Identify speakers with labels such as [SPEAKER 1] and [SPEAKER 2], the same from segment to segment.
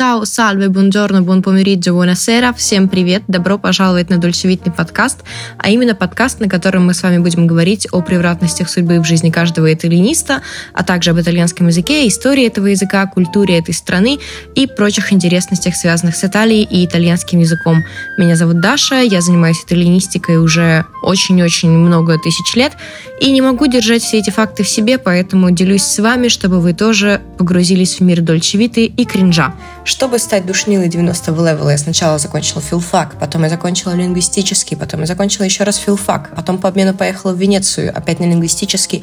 [SPEAKER 1] Ciao, salve, buongiorno, buon pomeriggio, buonasera. Всем привет, добро пожаловать на Дольчевитный подкаст, а именно подкаст, на котором мы с вами будем говорить о превратностях судьбы в жизни каждого итальяниста, а также об итальянском языке, истории этого языка, культуре этой страны и прочих интересностях, связанных с Италией и итальянским языком. Меня зовут Даша, я занимаюсь итальянистикой уже очень-очень много тысяч лет и не могу держать все эти факты в себе, поэтому делюсь с вами, чтобы вы тоже погрузились в мир Дольчевиты и кринжа. Чтобы стать душнилой 90 левела, я сначала закончила филфак, потом я закончила лингвистический, потом я закончила еще раз филфак, потом по обмену поехала в Венецию, опять на лингвистический,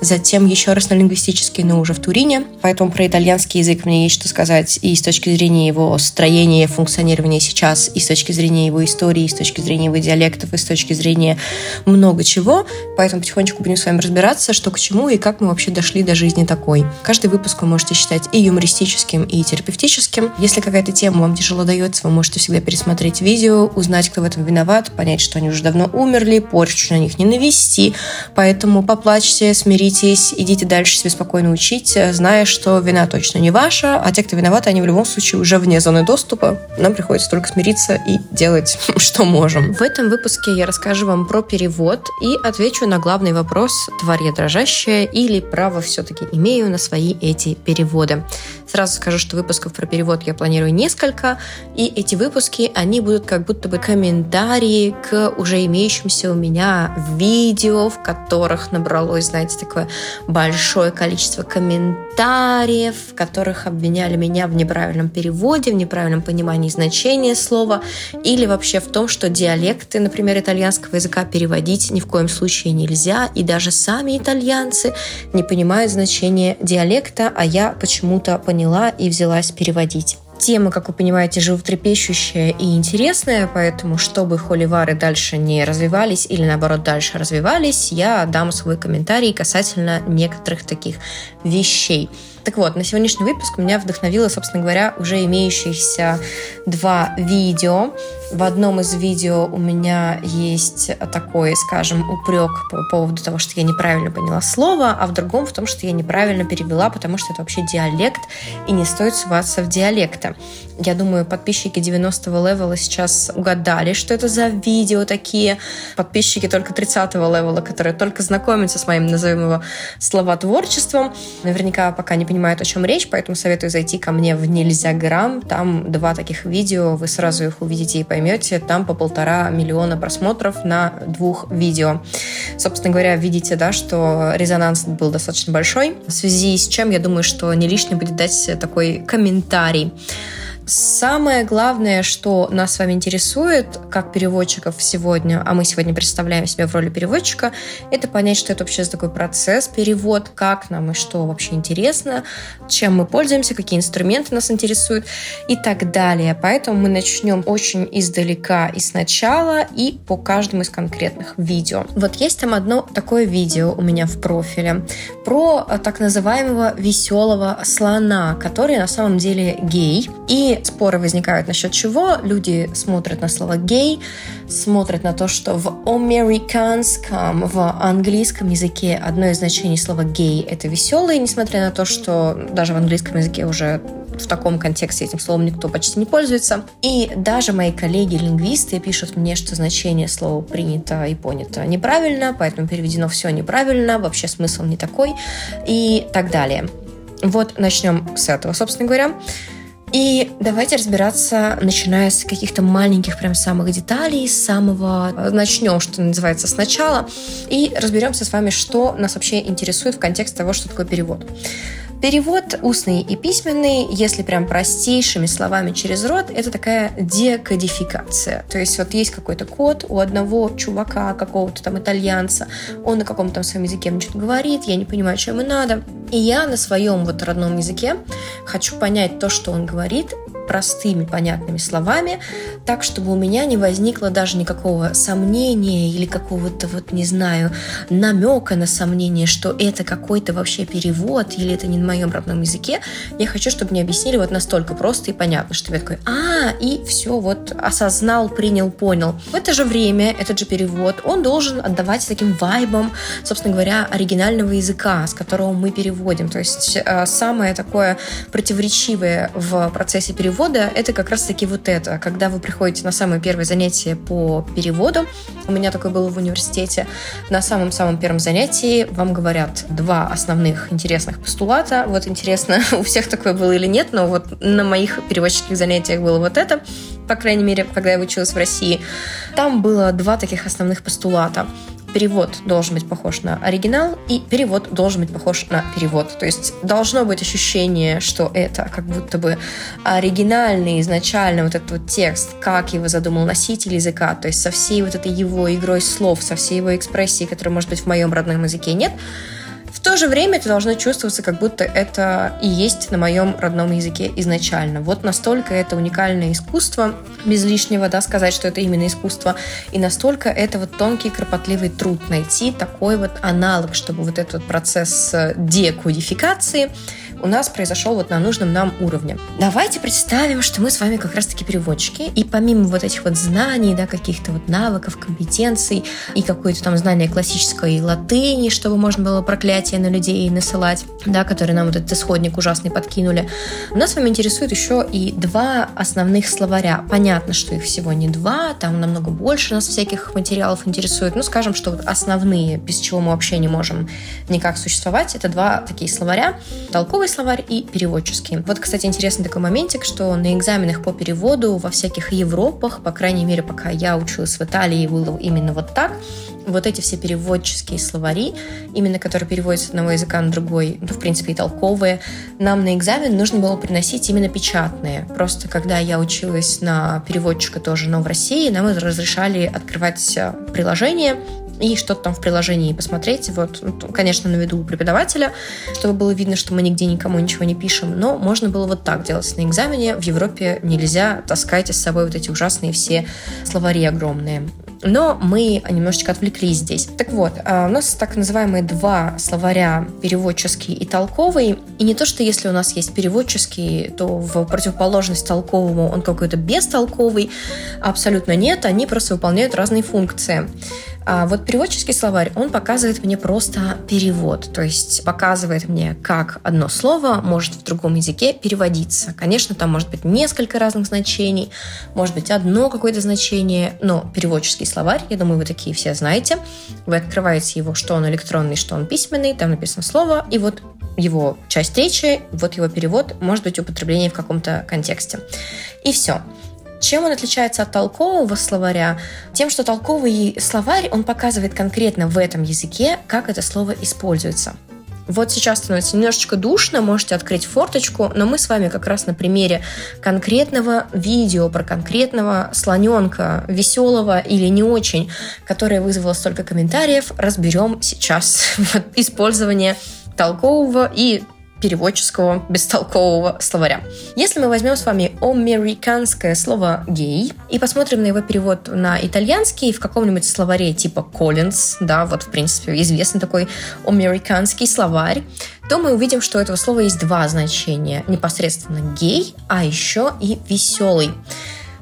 [SPEAKER 1] затем еще раз на лингвистический, но уже в Турине. Поэтому про итальянский язык мне есть что сказать и с точки зрения его строения, функционирования сейчас, и с точки зрения его истории, и с точки зрения его диалектов, и с точки зрения много чего. Поэтому потихонечку будем с вами разбираться, что к чему и как мы вообще дошли до жизни такой. Каждый выпуск вы можете считать и юмористическим, и терапевтическим. Если какая-то тема вам тяжело дается, вы можете всегда пересмотреть видео, узнать, кто в этом виноват, понять, что они уже давно умерли, порчу на них не навести. Поэтому поплачьте, смиритесь смиритесь, идите дальше себе спокойно учить, зная, что вина точно не ваша, а те, кто виноваты, они в любом случае уже вне зоны доступа. Нам приходится только смириться и делать, что можем. В этом выпуске я расскажу вам про перевод и отвечу на главный вопрос, тварь я дрожащая или право все-таки имею на свои эти переводы. Сразу скажу, что выпусков про перевод я планирую несколько, и эти выпуски, они будут как будто бы комментарии к уже имеющимся у меня видео, в которых набралось, знаете, такое такое большое количество комментариев, в которых обвиняли меня в неправильном переводе, в неправильном понимании значения слова или вообще в том, что диалекты, например, итальянского языка переводить ни в коем случае нельзя, и даже сами итальянцы не понимают значения диалекта, а я почему-то поняла и взялась переводить. Тема, как вы понимаете, животрепещущая и интересная, поэтому, чтобы холивары дальше не развивались или, наоборот, дальше развивались, я дам свой комментарий касательно некоторых таких вещей. Так вот, на сегодняшний выпуск меня вдохновило, собственно говоря, уже имеющиеся два видео. В одном из видео у меня есть такой, скажем, упрек по поводу того, что я неправильно поняла слово, а в другом в том, что я неправильно перевела, потому что это вообще диалект, и не стоит суваться в диалекты. Я думаю, подписчики 90-го level а сейчас угадали, что это за видео такие. Подписчики только 30-го level а, которые только знакомятся с моим, назовем его, словотворчеством, наверняка пока не понимают, о чем речь, поэтому советую зайти ко мне в Нельзя Грамм. Там два таких видео, вы сразу их увидите и поймете. Там по полтора миллиона просмотров на двух видео. Собственно говоря, видите, да, что резонанс был достаточно большой, в связи с чем я думаю, что не лишне будет дать такой комментарий. Самое главное, что нас с вами интересует, как переводчиков сегодня, а мы сегодня представляем себя в роли переводчика, это понять, что это вообще такой процесс, перевод, как нам и что вообще интересно, чем мы пользуемся, какие инструменты нас интересуют и так далее. Поэтому мы начнем очень издалека и сначала, и по каждому из конкретных видео. Вот есть там одно такое видео у меня в профиле про так называемого веселого слона, который на самом деле гей. И споры возникают насчет чего. Люди смотрят на слово «гей», смотрят на то, что в американском, в английском языке одно из значений слова «гей» — это «веселый», несмотря на то, что даже в английском языке уже в таком контексте этим словом никто почти не пользуется. И даже мои коллеги-лингвисты пишут мне, что значение слова принято и понято неправильно, поэтому переведено все неправильно, вообще смысл не такой и так далее. Вот начнем с этого, собственно говоря. И давайте разбираться, начиная с каких-то маленьких прям самых деталей, с самого... Э, начнем, что называется, сначала, и разберемся с вами, что нас вообще интересует в контексте того, что такое перевод. Перевод устный и письменный, если прям простейшими словами через рот, это такая декодификация. То есть вот есть какой-то код у одного чувака, какого-то там итальянца, он на каком-то там своем языке мне что-то говорит, я не понимаю, что ему надо. И я на своем вот родном языке хочу понять то, что он говорит, простыми, понятными словами, так, чтобы у меня не возникло даже никакого сомнения или какого-то, вот, не знаю, намека на сомнение, что это какой-то вообще перевод или это не на моем родном языке. Я хочу, чтобы мне объяснили вот настолько просто и понятно, что я такой, а, и все, вот осознал, принял, понял. В это же время этот же перевод, он должен отдавать таким вайбом, собственно говоря, оригинального языка, с которого мы переводим. То есть э, самое такое противоречивое в процессе перевода это как раз-таки вот это. Когда вы приходите на самое первое занятие по переводу, у меня такое было в университете, на самом-самом первом занятии вам говорят два основных интересных постулата. Вот интересно, у всех такое было или нет, но вот на моих переводческих занятиях было вот это, по крайней мере, когда я училась в России. Там было два таких основных постулата перевод должен быть похож на оригинал, и перевод должен быть похож на перевод. То есть должно быть ощущение, что это как будто бы оригинальный изначально вот этот вот текст, как его задумал носитель языка, то есть со всей вот этой его игрой слов, со всей его экспрессией, которая, может быть, в моем родном языке нет, то же время это должно чувствоваться, как будто это и есть на моем родном языке изначально. Вот настолько это уникальное искусство, без лишнего да, сказать, что это именно искусство, и настолько это вот тонкий, кропотливый труд найти такой вот аналог, чтобы вот этот процесс декодификации у нас произошел вот на нужном нам уровне. Давайте представим, что мы с вами как раз-таки переводчики, и помимо вот этих вот знаний, да, каких-то вот навыков, компетенций и какое-то там знание классической латыни, чтобы можно было проклятие на людей насылать, да, которые нам вот этот исходник ужасный подкинули, нас с вами интересует еще и два основных словаря. Понятно, что их всего не два, там намного больше нас всяких материалов интересует. Ну, скажем, что вот основные, без чего мы вообще не можем никак существовать, это два такие словаря. Толковый языковой словарь и переводческий. Вот, кстати, интересный такой моментик, что на экзаменах по переводу во всяких Европах, по крайней мере, пока я училась в Италии, было именно вот так, вот эти все переводческие словари, именно которые переводятся с одного языка на другой, ну, в принципе, и толковые, нам на экзамен нужно было приносить именно печатные. Просто когда я училась на переводчика тоже, но в России, нам разрешали открывать э, приложение, и что-то там в приложении посмотреть. Вот, ну, конечно, на виду у преподавателя, чтобы было видно, что мы нигде никому ничего не пишем. Но можно было вот так делать на экзамене. В Европе нельзя таскать с собой вот эти ужасные все словари огромные. Но мы немножечко отвлеклись здесь. Так вот, а, у нас так называемые два словаря, переводческий и толковый. И не то, что если у нас есть переводческий, то в противоположность толковому он какой-то бестолковый. Абсолютно нет, они просто выполняют разные функции. А вот переводческий словарь, он показывает мне просто перевод, то есть показывает мне, как одно слово может в другом языке переводиться. Конечно, там может быть несколько разных значений, может быть одно какое-то значение, но переводческий словарь, я думаю, вы такие все знаете. Вы открываете его, что он электронный, что он письменный, там написано слово, и вот его часть речи, вот его перевод, может быть употребление в каком-то контексте. И все. Чем он отличается от толкового словаря? Тем, что толковый словарь, он показывает конкретно в этом языке, как это слово используется. Вот сейчас становится немножечко душно, можете открыть форточку, но мы с вами как раз на примере конкретного видео про конкретного слоненка, веселого или не очень, которое вызвало столько комментариев, разберем сейчас вот, использование толкового и переводческого бестолкового словаря. Если мы возьмем с вами американское слово «гей» и посмотрим на его перевод на итальянский в каком-нибудь словаре типа Collins, да, вот, в принципе, известный такой американский словарь, то мы увидим, что у этого слова есть два значения. Непосредственно «гей», а еще и «веселый».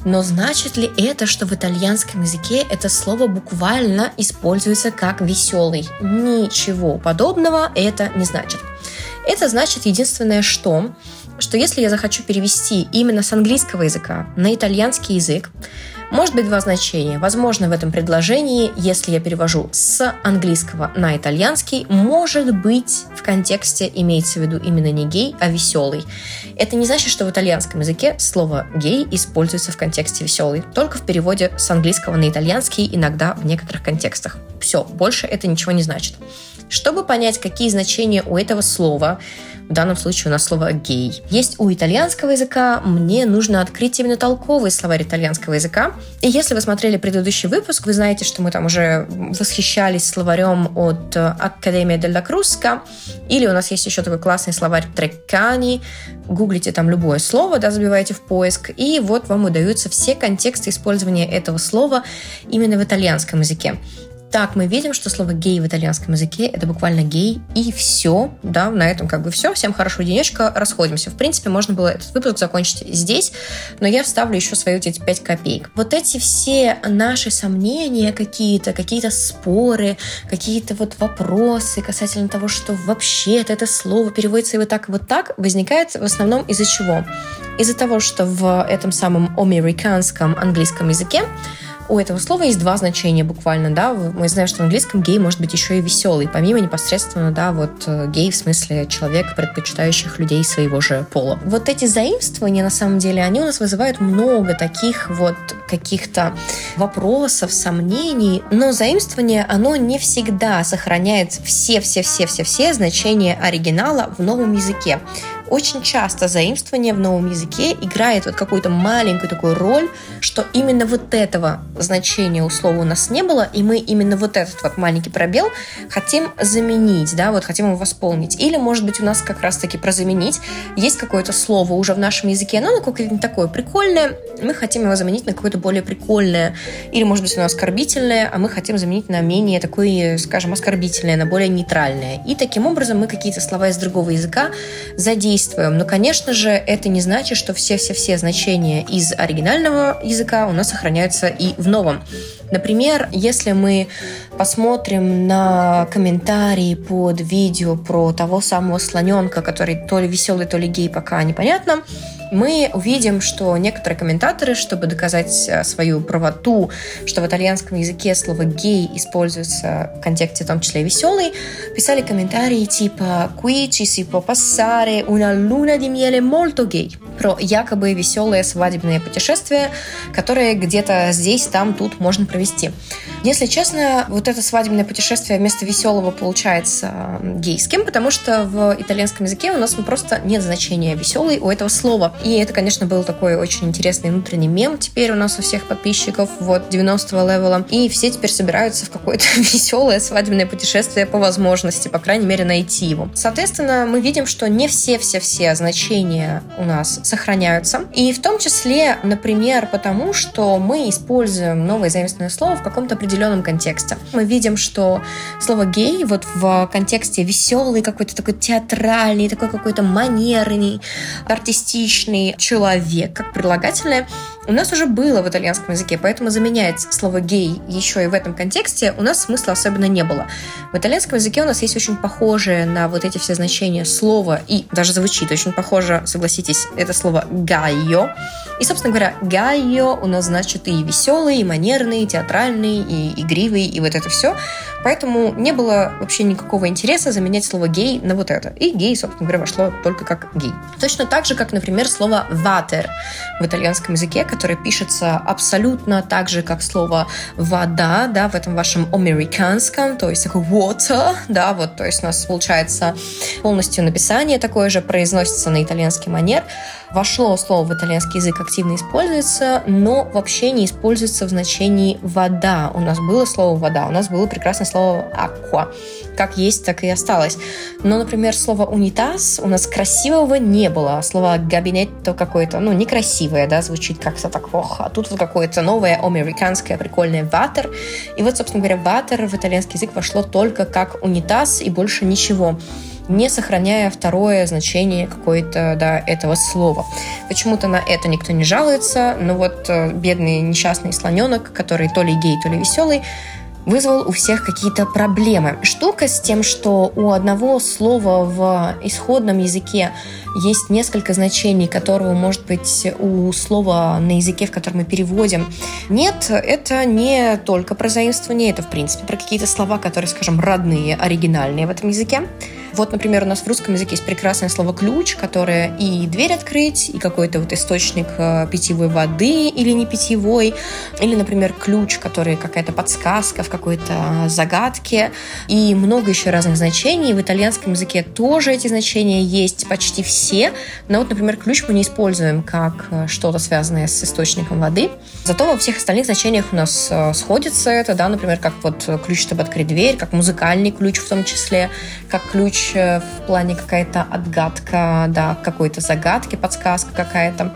[SPEAKER 1] Но значит ли это, что в итальянском языке это слово буквально используется как веселый? Ничего подобного это не значит. Это значит единственное что, что если я захочу перевести именно с английского языка на итальянский язык, может быть два значения. Возможно, в этом предложении, если я перевожу с английского на итальянский, может быть, в контексте имеется в виду именно не гей, а веселый. Это не значит, что в итальянском языке слово гей используется в контексте веселый, только в переводе с английского на итальянский иногда в некоторых контекстах. Все, больше это ничего не значит. Чтобы понять, какие значения у этого слова, в данном случае у нас слово «гей». Есть у итальянского языка, мне нужно открыть именно толковый словарь итальянского языка. И если вы смотрели предыдущий выпуск, вы знаете, что мы там уже восхищались словарем от Академия Делла Крусска, или у нас есть еще такой классный словарь Треккани. Гуглите там любое слово, да, забиваете в поиск, и вот вам удаются все контексты использования этого слова именно в итальянском языке. Так, мы видим, что слово гей в итальянском языке это буквально гей и все, да, на этом как бы все, всем хорошего денечка, расходимся. В принципе, можно было этот выпуск закончить здесь, но я вставлю еще свои вот эти 5 копеек. Вот эти все наши сомнения какие-то, какие-то споры, какие-то вот вопросы касательно того, что вообще это слово переводится и вот так, и вот так, возникает в основном из-за чего? Из-за того, что в этом самом американском английском языке у этого слова есть два значения буквально, да. Мы знаем, что в английском гей может быть еще и веселый, помимо непосредственно, да, вот э, гей в смысле человек, предпочитающих людей своего же пола. Вот эти заимствования, на самом деле, они у нас вызывают много таких вот каких-то вопросов, сомнений, но заимствование, оно не всегда сохраняет все-все-все-все-все значения оригинала в новом языке очень часто заимствование в новом языке играет вот какую-то маленькую такую роль, что именно вот этого значения у слова у нас не было, и мы именно вот этот вот маленький пробел хотим заменить, да, вот хотим его восполнить. Или, может быть, у нас как раз-таки про заменить есть какое-то слово уже в нашем языке, но оно какое-то такое прикольное, мы хотим его заменить на какое-то более прикольное, или, может быть, оно оскорбительное, а мы хотим заменить на менее такое, скажем, оскорбительное, на более нейтральное. И таким образом мы какие-то слова из другого языка задействуем задействуем. Но, конечно же, это не значит, что все-все-все значения из оригинального языка у нас сохраняются и в новом. Например, если мы посмотрим на комментарии под видео про того самого слоненка, который то ли веселый, то ли гей, пока непонятно, мы увидим, что некоторые комментаторы, чтобы доказать э, свою правоту, что в итальянском языке слово «гей» используется в контексте, в том числе «веселый», писали комментарии типа «Qui ci si può passare una luna di miele molto gay» про якобы веселое свадебное путешествие, которое где-то здесь, там, тут можно провести. Если честно, вот это свадебное путешествие вместо веселого получается гейским, потому что в итальянском языке у нас ну, просто нет значения веселый у этого слова. И это, конечно, был такой очень интересный внутренний мем теперь у нас у всех подписчиков, вот, 90-го левела. И все теперь собираются в какое-то веселое свадебное путешествие по возможности, по крайней мере, найти его. Соответственно, мы видим, что не все-все-все значения у нас сохраняются. И в том числе, например, потому что мы используем новое заимственное слово в каком-то определенном контексте. Мы видим, что слово «гей» вот в контексте веселый, какой-то такой театральный, такой какой-то манерный, артистичный человек, как прилагательное, у нас уже было в итальянском языке, поэтому заменять слово «гей» еще и в этом контексте у нас смысла особенно не было. В итальянском языке у нас есть очень похожее на вот эти все значения слова, и даже звучит очень похоже, согласитесь, это слово «гайо». И, собственно говоря, «гайо» у нас значит и веселый, и манерный, и театральный, и игривый, и вот это все. Поэтому не было вообще никакого интереса заменять слово «гей» на вот это. И «гей», собственно говоря, вошло только как «гей». Точно так же, как, например, слово «ватер» в итальянском языке, которое пишется абсолютно так же, как слово «вода», да, в этом вашем американском, то есть такой «water», да, вот, то есть у нас получается полностью написание такое же, произносится на итальянский манер, вошло слово в итальянский язык, активно используется, но вообще не используется в значении «вода». У нас было слово «вода», у нас было прекрасное слово «aqua». Как есть, так и осталось. Но, например, слово «унитаз» у нас красивого не было. Слово «габинетто» какое-то, ну, некрасивое, да, звучит как-то так, ох, а тут вот какое-то новое американское прикольное «ватер». И вот, собственно говоря, «ватер» в итальянский язык вошло только как «унитаз» и больше ничего не сохраняя второе значение какое-то да, этого слова. Почему-то на это никто не жалуется, но вот э, бедный несчастный слоненок, который то ли гей, то ли веселый, вызвал у всех какие-то проблемы. Штука с тем, что у одного слова в исходном языке есть несколько значений, которого может быть у слова на языке, в котором мы переводим. Нет, это не только про заимствование, это в принципе про какие-то слова, которые, скажем, родные, оригинальные в этом языке. Вот, например, у нас в русском языке есть прекрасное слово «ключ», которое и дверь открыть, и какой-то вот источник э, питьевой воды или не питьевой, или, например, ключ, который какая-то подсказка в какой-то загадке, и много еще разных значений. В итальянском языке тоже эти значения есть почти все, но вот, например, ключ мы не используем как э, что-то связанное с источником воды. Зато во всех остальных значениях у нас э, сходится это, да, например, как вот ключ, чтобы открыть дверь, как музыкальный ключ в том числе, как ключ э, в плане какая-то отгадка, да, какой-то загадки, подсказка какая-то.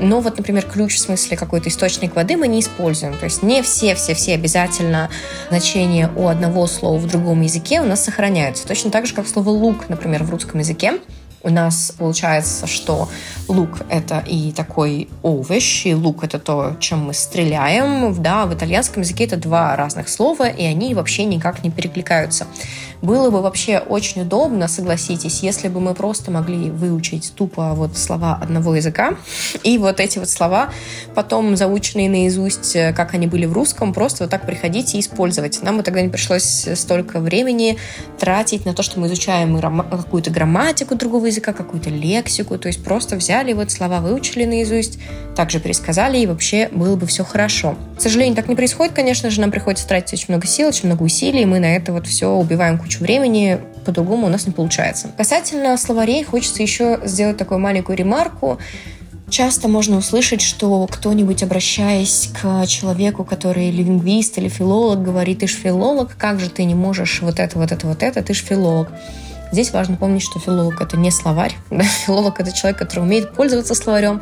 [SPEAKER 1] Но вот, например, ключ в смысле какой-то источник воды мы не используем. То есть не все-все-все обязательно значения у одного слова в другом языке у нас сохраняются. Точно так же, как слово лук, например, в русском языке у нас получается, что лук — это и такой овощ, и лук — это то, чем мы стреляем. Да, в итальянском языке это два разных слова, и они вообще никак не перекликаются. Было бы вообще очень удобно, согласитесь, если бы мы просто могли выучить тупо вот слова одного языка, и вот эти вот слова, потом заученные наизусть, как они были в русском, просто вот так приходить и использовать. Нам бы тогда не пришлось столько времени тратить на то, что мы изучаем какую-то грамматику другого языка, какую-то лексику, то есть просто взяли вот слова, выучили наизусть, также пересказали, и вообще было бы все хорошо. К сожалению, так не происходит, конечно же, нам приходится тратить очень много сил, очень много усилий, мы на это вот все убиваем кучу времени, по-другому у нас не получается. Касательно словарей, хочется еще сделать такую маленькую ремарку. Часто можно услышать, что кто-нибудь, обращаясь к человеку, который лингвист или филолог, говорит, ты ж филолог, как же ты не можешь вот это, вот это, вот это, ты ж филолог. Здесь важно помнить, что филолог — это не словарь. Да? Филолог — это человек, который умеет пользоваться словарем.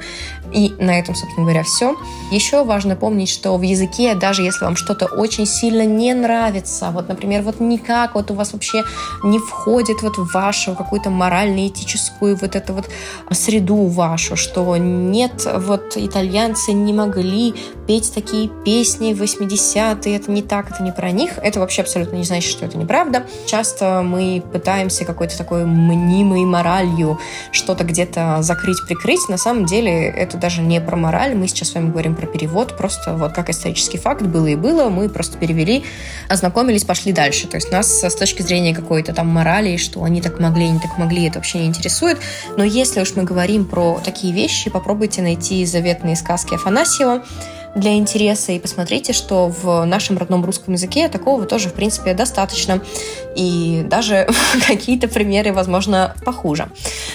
[SPEAKER 1] И на этом, собственно говоря, все. Еще важно помнить, что в языке, даже если вам что-то очень сильно не нравится, вот, например, вот никак вот у вас вообще не входит вот в вашу какую-то морально-этическую вот эту вот среду вашу, что нет, вот итальянцы не могли петь такие песни в 80-е, это не так, это не про них, это вообще абсолютно не значит, что это неправда. Часто мы пытаемся как какой-то такой мнимой моралью что-то где-то закрыть, прикрыть. На самом деле это даже не про мораль. Мы сейчас с вами говорим про перевод. Просто вот как исторический факт было и было. Мы просто перевели, ознакомились, пошли дальше. То есть нас с точки зрения какой-то там морали, что они так могли, они так могли, это вообще не интересует. Но если уж мы говорим про такие вещи, попробуйте найти заветные сказки Афанасьева для интереса и посмотрите, что в нашем родном русском языке такого тоже, в принципе, достаточно. И даже какие-то примеры, возможно, похуже.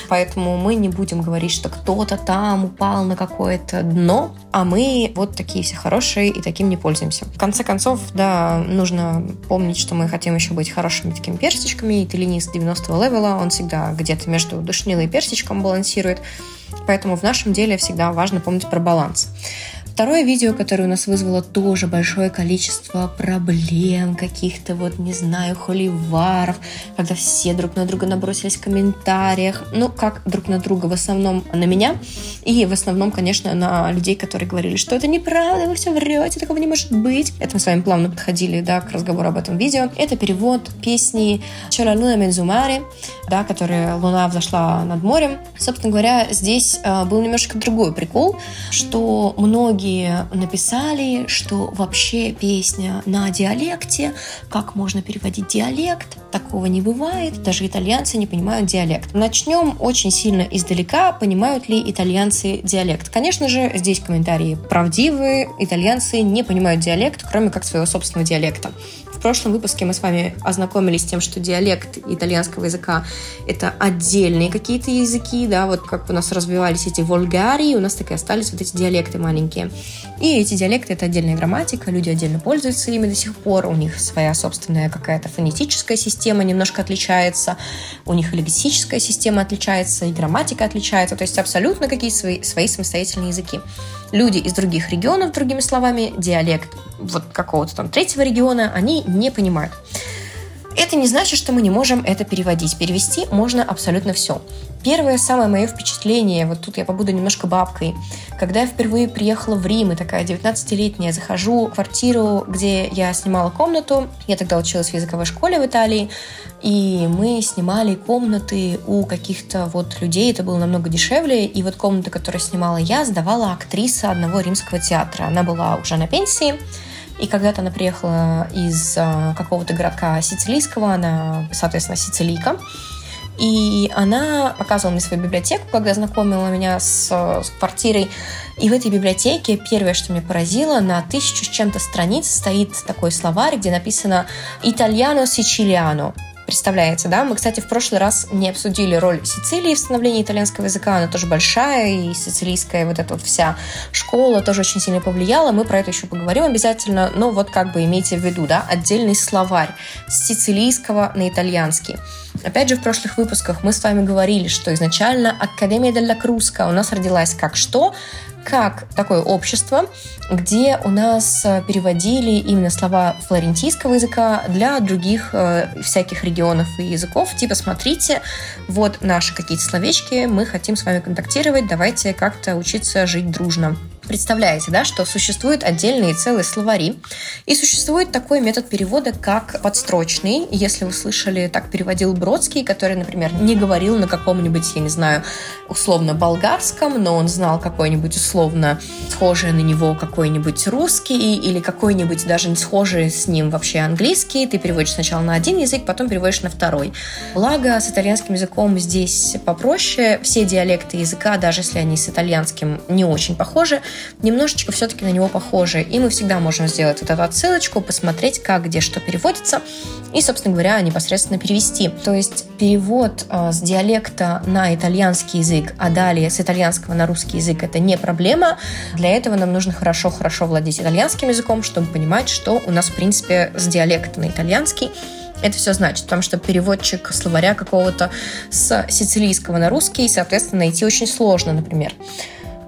[SPEAKER 1] Поэтому мы не будем говорить, что кто-то там упал на какое-то дно, а мы вот такие все хорошие и таким не пользуемся. В конце концов, да, нужно помнить, что мы хотим еще быть хорошими такими персичками, и теленист 90-го левела, он всегда где-то между душнилой и персичком балансирует. Поэтому в нашем деле всегда важно помнить про баланс. Второе видео, которое у нас вызвало тоже большое количество проблем, каких-то вот, не знаю, холиваров, когда все друг на друга набросились в комментариях. Ну, как друг на друга, в основном на меня. И в основном, конечно, на людей, которые говорили, что это неправда, вы все врете, такого не может быть. Это мы с вами плавно подходили, да, к разговору об этом видео. Это перевод песни «C'era luna mezzo да, которая «Луна взошла над морем». Собственно говоря, здесь э, был немножко другой прикол, что многие многие написали, что вообще песня на диалекте, как можно переводить диалект, такого не бывает, даже итальянцы не понимают диалект. Начнем очень сильно издалека, понимают ли итальянцы диалект. Конечно же, здесь комментарии правдивые, итальянцы не понимают диалект, кроме как своего собственного диалекта прошлом выпуске мы с вами ознакомились с тем, что диалект итальянского языка — это отдельные какие-то языки, да, вот как у нас развивались эти вольгарии, у нас так и остались вот эти диалекты маленькие. И эти диалекты — это отдельная грамматика, люди отдельно пользуются ими до сих пор, у них своя собственная какая-то фонетическая система немножко отличается, у них и лексическая система отличается, и грамматика отличается, то есть абсолютно какие-то свои, свои самостоятельные языки люди из других регионов, другими словами, диалект вот какого-то там третьего региона, они не понимают. Это не значит, что мы не можем это переводить. Перевести можно абсолютно все. Первое самое мое впечатление, вот тут я побуду немножко бабкой, когда я впервые приехала в Рим, и такая 19-летняя, захожу в квартиру, где я снимала комнату, я тогда училась в языковой школе в Италии, и мы снимали комнаты у каких-то вот людей, это было намного дешевле, и вот комната, которую снимала я, сдавала актриса одного римского театра. Она была уже на пенсии, и когда-то она приехала из а, какого-то городка сицилийского, она, соответственно, сицилийка. И она показывала мне свою библиотеку, когда знакомила меня с, с квартирой. И в этой библиотеке первое, что меня поразило, на тысячу с чем-то страниц стоит такой словарь, где написано «Итальяно сицилиано». Представляете, да? Мы, кстати, в прошлый раз не обсудили роль Сицилии в становлении итальянского языка. Она тоже большая, и сицилийская вот эта вот вся школа тоже очень сильно повлияла. Мы про это еще поговорим обязательно. Но вот как бы имейте в виду, да, отдельный словарь с сицилийского на итальянский. Опять же, в прошлых выпусках мы с вами говорили, что изначально Академия Делла Круска у нас родилась как что? как такое общество, где у нас э, переводили именно слова флорентийского языка для других э, всяких регионов и языков. Типа, смотрите, вот наши какие-то словечки, мы хотим с вами контактировать, давайте как-то учиться жить дружно. Представляете, да, что существуют отдельные целые словари, и существует такой метод перевода, как подстрочный. Если вы слышали, так переводил Бродский, который, например, не говорил на каком-нибудь, я не знаю, условно болгарском, но он знал какой-нибудь условно схожий на него какой-нибудь русский или какой-нибудь даже не схожий с ним вообще английский. Ты переводишь сначала на один язык, потом переводишь на второй. Благо, с итальянским языком здесь попроще. Все диалекты языка, даже если они с итальянским не очень похожи, немножечко все-таки на него похожи. И мы всегда можем сделать вот эту отсылочку, посмотреть, как, где, что переводится, и, собственно говоря, непосредственно перевести. То есть перевод э, с диалекта на итальянский язык, а далее с итальянского на русский язык – это не проблема. Для этого нам нужно хорошо-хорошо владеть итальянским языком, чтобы понимать, что у нас, в принципе, с диалекта на итальянский это все значит, потому что переводчик словаря какого-то с сицилийского на русский, соответственно, найти очень сложно, например.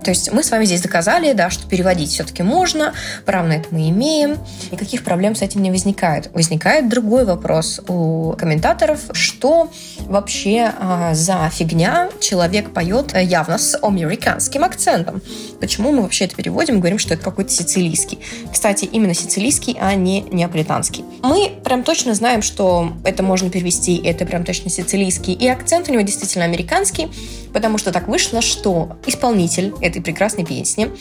[SPEAKER 1] То есть мы с вами здесь доказали, да, что переводить все-таки можно, право на это мы имеем, никаких проблем с этим не возникает. Возникает другой вопрос у комментаторов, что вообще а, за фигня человек поет явно с американским акцентом. Почему мы вообще это переводим, говорим, что это какой-то сицилийский. Кстати, именно сицилийский, а не неаполитанский. Мы прям точно знаем, что это можно перевести, это прям точно сицилийский, и акцент у него действительно американский, потому что так вышло, что исполнитель этой прекрасной песни,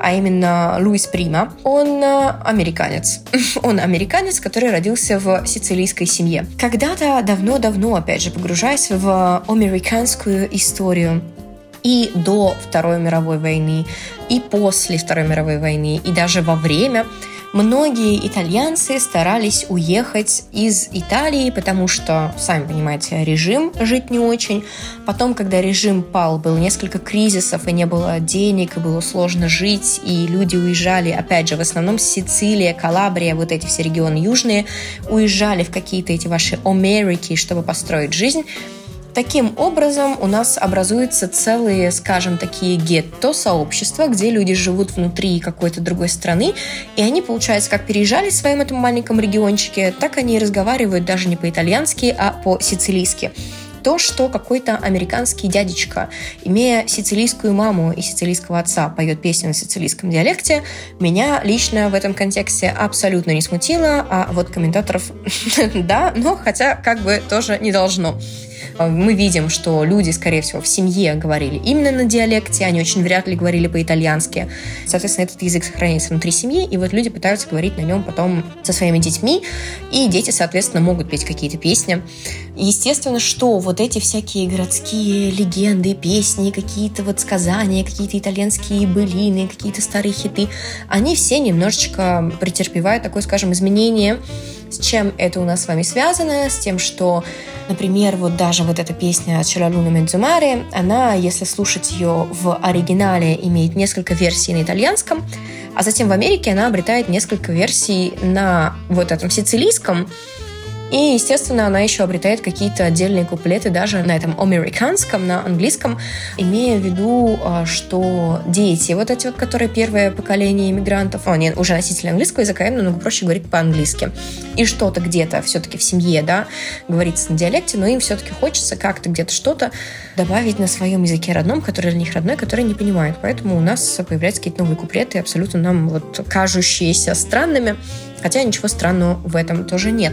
[SPEAKER 1] а именно Луис Прима, он э, американец. Он американец, который родился в сицилийской семье. Когда-то давно-давно, опять же, погружаясь в американскую историю, и до Второй мировой войны, и после Второй мировой войны, и даже во время Многие итальянцы старались уехать из Италии, потому что, сами понимаете, режим жить не очень. Потом, когда режим пал, было несколько кризисов, и не было денег, и было сложно жить, и люди уезжали, опять же, в основном Сицилия, Калабрия, вот эти все регионы южные, уезжали в какие-то эти ваши Америки, чтобы построить жизнь. Таким образом, у нас образуются целые, скажем, такие гетто-сообщества, где люди живут внутри какой-то другой страны, и они, получается, как переезжали в своем этом маленьком региончике, так они и разговаривают даже не по-итальянски, а по-сицилийски то, что какой-то американский дядечка, имея сицилийскую маму и сицилийского отца, поет песню на сицилийском диалекте, меня лично в этом контексте абсолютно не смутило, а вот комментаторов да, но хотя как бы тоже не должно. Э, мы видим, что люди, скорее всего, в семье говорили именно на диалекте, они очень вряд ли говорили по-итальянски. Соответственно, этот язык сохраняется внутри семьи, и вот люди пытаются говорить на нем потом со своими детьми, и дети, соответственно, могут петь какие-то песни. Естественно, что вот эти всякие городские легенды, песни, какие-то вот сказания, какие-то итальянские былины, какие-то старые хиты, они все немножечко претерпевают такое, скажем, изменение с чем это у нас с вами связано? С тем, что, например, вот даже вот эта песня «Челалуна Медзумаре», она, если слушать ее в оригинале, имеет несколько версий на итальянском, а затем в Америке она обретает несколько версий на вот этом сицилийском, и, естественно, она еще обретает какие-то отдельные куплеты даже на этом американском, на английском, имея в виду, а, что дети, вот эти вот, которые первое поколение иммигрантов, они уже носители английского языка, им намного проще говорить по-английски. И что-то где-то все-таки в семье, да, говорится на диалекте, но им все-таки хочется как-то где-то что-то добавить на своем языке родном, который для них родной, который не понимают. Поэтому у нас появляются какие-то новые куплеты, абсолютно нам вот кажущиеся странными, хотя ничего странного в этом тоже нет.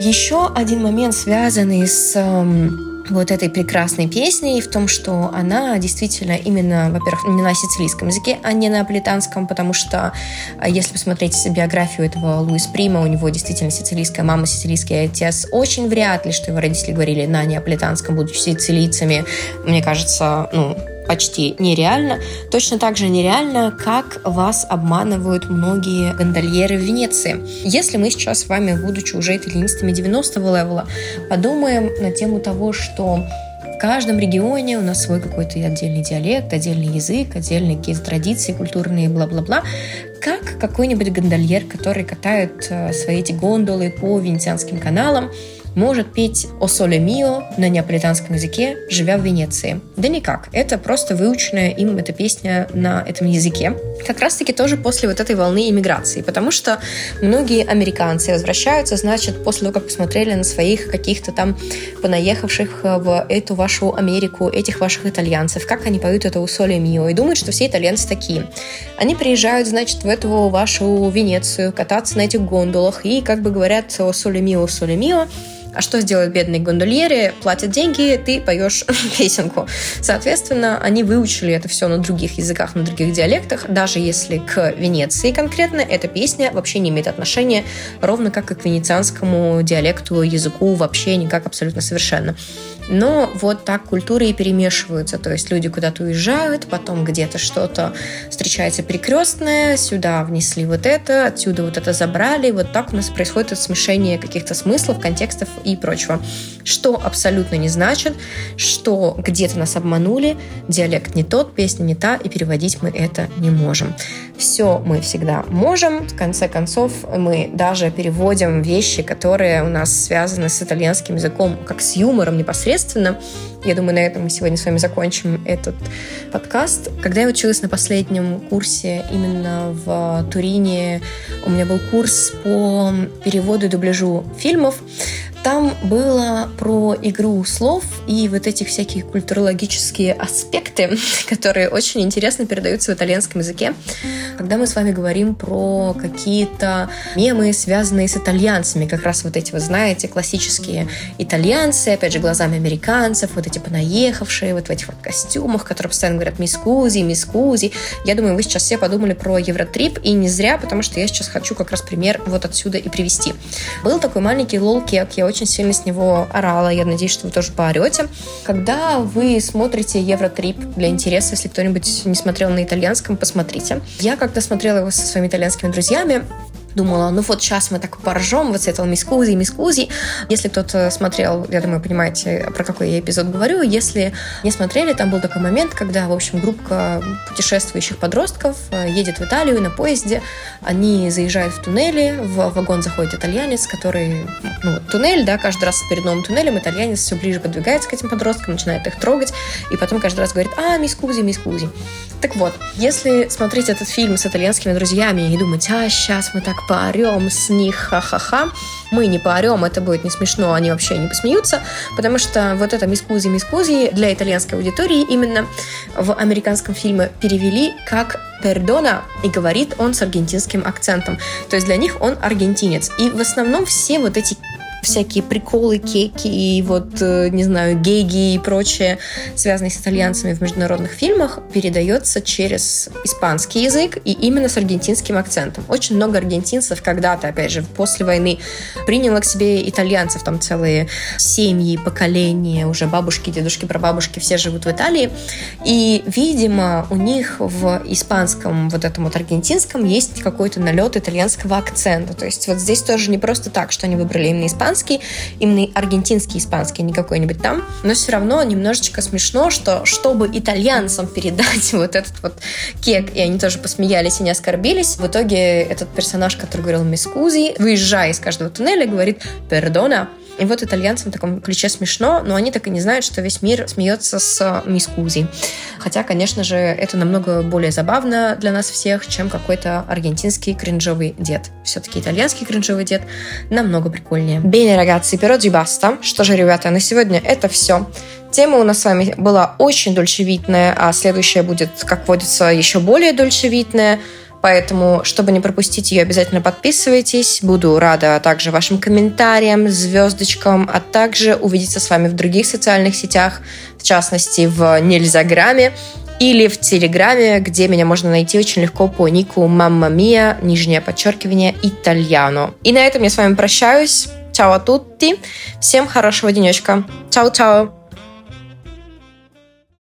[SPEAKER 1] Еще один момент, связанный с эм, вот этой прекрасной песни в том, что она действительно именно, во-первых, не на сицилийском языке, а не на аполитанском, потому что а, если посмотреть биографию этого Луис Прима, у него действительно сицилийская мама, сицилийский отец. Очень вряд ли, что его родители говорили на неаполитанском, будучи сицилийцами. Мне кажется, ну, почти нереально. Точно так же нереально, как вас обманывают многие гондольеры в Венеции. Если мы сейчас с вами, будучи уже итальянистами 90-го левела, подумаем на тему того, что в каждом регионе у нас свой какой-то отдельный диалект, отдельный язык, отдельные какие-то традиции культурные, бла-бла-бла. Как какой-нибудь гондольер, который катает э, свои эти гондолы по венецианским каналам, может петь «О соле мио» на неаполитанском языке, живя в Венеции? Да никак. Это просто выученная им эта песня на этом языке. Как раз-таки тоже после вот этой волны иммиграции, потому что многие американцы возвращаются, значит, после того, как посмотрели на своих каких-то там понаехавших в эту вашу Америку, этих ваших итальянцев, как они поют это «У соле мио», и думают, что все итальянцы такие. Они приезжают, значит, в эту вашу Венецию, кататься на этих гондолах, и как бы говорят «О соле мио, соле мио», а что сделают бедные гондольеры? Платят деньги, ты поешь песенку. Соответственно, они выучили это все на других языках, на других диалектах, даже если к Венеции конкретно эта песня вообще не имеет отношения, ровно как и к венецианскому диалекту, языку вообще никак абсолютно совершенно. Но вот так культуры и перемешиваются. То есть люди куда-то уезжают, потом где-то что-то встречается перекрестное, сюда внесли вот это, отсюда вот это забрали. Вот так у нас происходит это смешение каких-то смыслов, контекстов и прочего. Что абсолютно не значит, что где-то нас обманули, диалект не тот, песня не та, и переводить мы это не можем. Все мы всегда можем. В конце концов, мы даже переводим вещи, которые у нас связаны с итальянским языком, как с юмором непосредственно, я думаю, на этом мы сегодня с вами закончим этот подкаст. Когда я училась на последнем курсе именно в Турине, у меня был курс по переводу и дубляжу фильмов. Там было про игру слов и вот эти всякие культурологические аспекты, которые очень интересно передаются в итальянском языке. Когда мы с вами говорим про какие-то мемы, связанные с итальянцами, как раз вот эти, вы знаете, классические итальянцы, опять же, глазами американцев, вот эти понаехавшие, вот в этих вот костюмах, которые постоянно говорят «мискузи», «мискузи». Я думаю, вы сейчас все подумали про Евротрип, и не зря, потому что я сейчас хочу как раз пример вот отсюда и привести. Был такой маленький лол-кек, я очень сильно с него орала. Я надеюсь, что вы тоже поорете. Когда вы смотрите Евротрип для интереса, если кто-нибудь не смотрел на итальянском, посмотрите. Я как-то смотрела его со своими итальянскими друзьями, думала, ну вот сейчас мы так поржем вот с этого мискузи, мискузи. Если кто-то смотрел, я думаю, понимаете, про какой я эпизод говорю. Если не смотрели, там был такой момент, когда, в общем, группа путешествующих подростков э, едет в Италию на поезде, они заезжают в туннели, в вагон заходит итальянец, который, ну, туннель, да, каждый раз перед новым туннелем итальянец все ближе подвигается к этим подросткам, начинает их трогать, и потом каждый раз говорит, а, мискузи, мискузи. Так вот, если смотреть этот фильм с итальянскими друзьями и думать, а, сейчас мы так поорем с них, ха-ха-ха, мы не поорем, это будет не смешно, они вообще не посмеются, потому что вот это мискузи-мискузи для итальянской аудитории именно в американском фильме перевели как пердона, и говорит он с аргентинским акцентом. То есть для них он аргентинец. И в основном все вот эти всякие приколы, кеки и вот, э, не знаю, геги и прочее, связанные с итальянцами в международных фильмах, передается через испанский язык и именно с аргентинским акцентом. Очень много аргентинцев когда-то, опять же, после войны приняло к себе итальянцев, там целые семьи, поколения, уже бабушки, дедушки, прабабушки, все живут в Италии. И, видимо, у них в испанском, вот этом вот аргентинском, есть какой-то налет итальянского акцента. То есть вот здесь тоже не просто так, что они выбрали именно испанский, испанский, именно аргентинский испанский, не какой-нибудь там, но все равно немножечко смешно, что чтобы итальянцам передать вот этот вот кек, и они тоже посмеялись и не оскорбились, в итоге этот персонаж, который говорил «мискузи», выезжая из каждого туннеля, говорит «пердона», и вот итальянцам в таком ключе смешно, но они так и не знают, что весь мир смеется с мискузи. Хотя, конечно же, это намного более забавно для нас всех, чем какой-то аргентинский кринжовый дед. Все-таки итальянский кринжовый дед намного прикольнее. Ragazzi, per oggi basta. Что же, ребята, на сегодня это все. Тема у нас с вами была очень дольчевитная, а следующая будет, как водится, еще более дольчевитная. Поэтому, чтобы не пропустить ее, обязательно подписывайтесь. Буду рада также вашим комментариям, звездочкам, а также увидеться с вами в других социальных сетях, в частности, в Нельзяграме или в Телеграме, где меня можно найти очень легко по нику Мамма Мия, нижнее подчеркивание, Итальяно. И на этом я с вами прощаюсь. Чао тутти. Всем хорошего денечка. Чао-чао.